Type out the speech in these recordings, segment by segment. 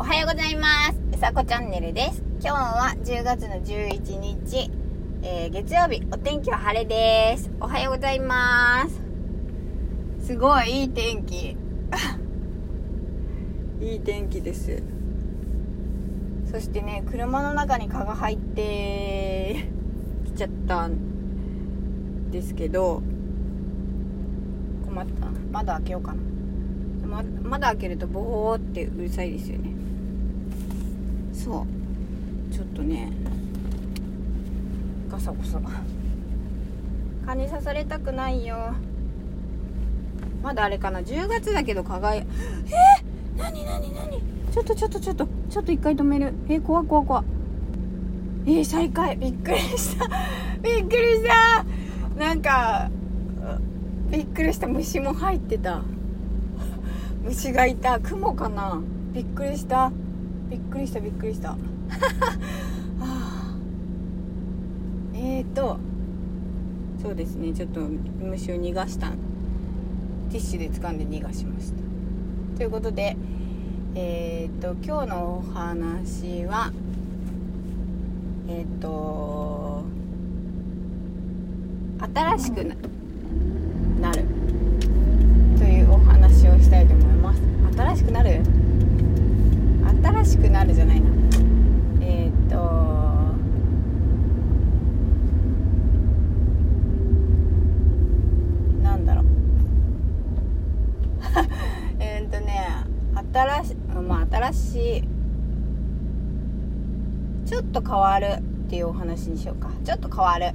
おはようございます。うさこチャンネルです。今日は10月の11日、えー月曜日、お天気は晴れです。おはようございます。すごいいい天気。いい天気です。そしてね、車の中に蚊が入ってきちゃったんですけど、困った。窓開けようかな。ま窓開けるとボーってうるさいですよねそう。ちょっとね。ガサゴサ。蚊に刺されたくないよ。まだあれかな。10月だけど蚊がえ？ー、なになになにちょっとちょっとちょっと。ちょっと一回止める。えー、怖怖怖えー、再開。びっくりした。びっくりした。なんかびっくりした。虫も入ってた。虫がいた。雲かな。びっくりした。びっくりしたびっくりした。はあ。えーとそうですね。ちょっと虫を逃がした。ティッシュで掴んで逃がしました。ということでえーと今日のお話はえーと新しくななるというお話をしたいと思います新しくなる新しくなるじゃないなえーっとなんだろう えーっとね新しまあ新しいちょっと変わるっていうお話にしようか。ちょっと変わる。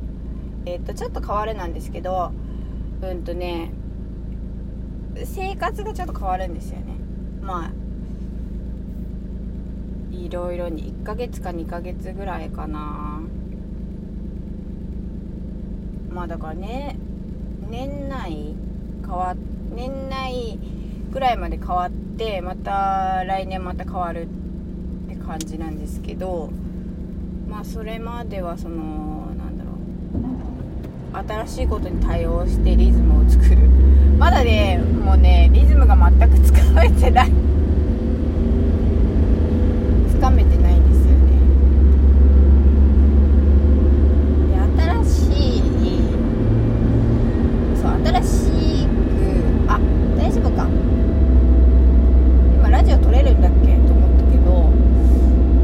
えーっとちょっと変わるなんですけどうんとね生活がちょっと変わるんですよね。まあいろいろに1ヶ月か2ヶ月ぐらいかな。まあだからね年内変わっ年内ぐらいまで変わってまた来年また変わるって感じなんですけどまあそれまではそのなんだろう新しいことに対応してリズムを作る。まだねもうねリズムが全く使われてないつかめてないんですよねで新しいそう新しくあ大丈夫か今ラジオ撮れるんだっけと思ったけど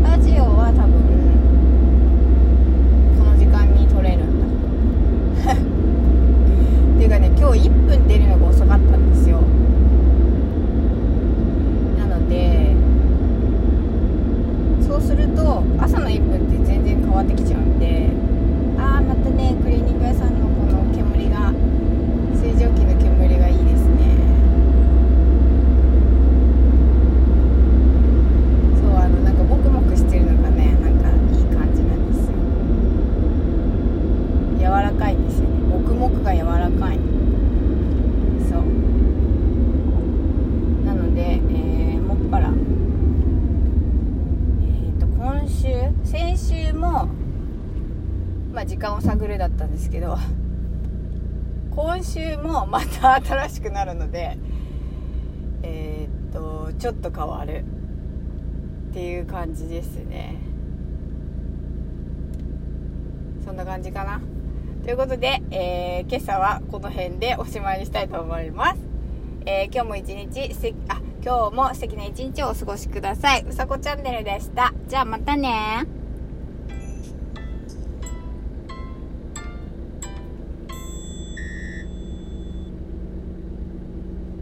ラジオは多分この時間に撮れるんだっていうかね今日1分出るのが遅かったんですよなのでそうすると朝の1分って全然変わってきちゃうんで。ああまたねクリーニング屋さんのこの煙が水蒸気の煙がいいですねそうあのなんかモクモクしてるのがねなんかいい感じなんですよ柔らかいんですよねモクモクが柔らかいそうなので、えーもっぱらえっ、と今週先週もまあ時間を探るだったんですけど今週もまた新しくなるのでえっ、とちょっと変わるっていう感じですねそんな感じかなということで、えー今朝はこの辺でおしまいにしたいと思います。えー今日も一日すあ、今日も素敵な一日をお過ごしください。うさこチャンネルでした。じゃあまたね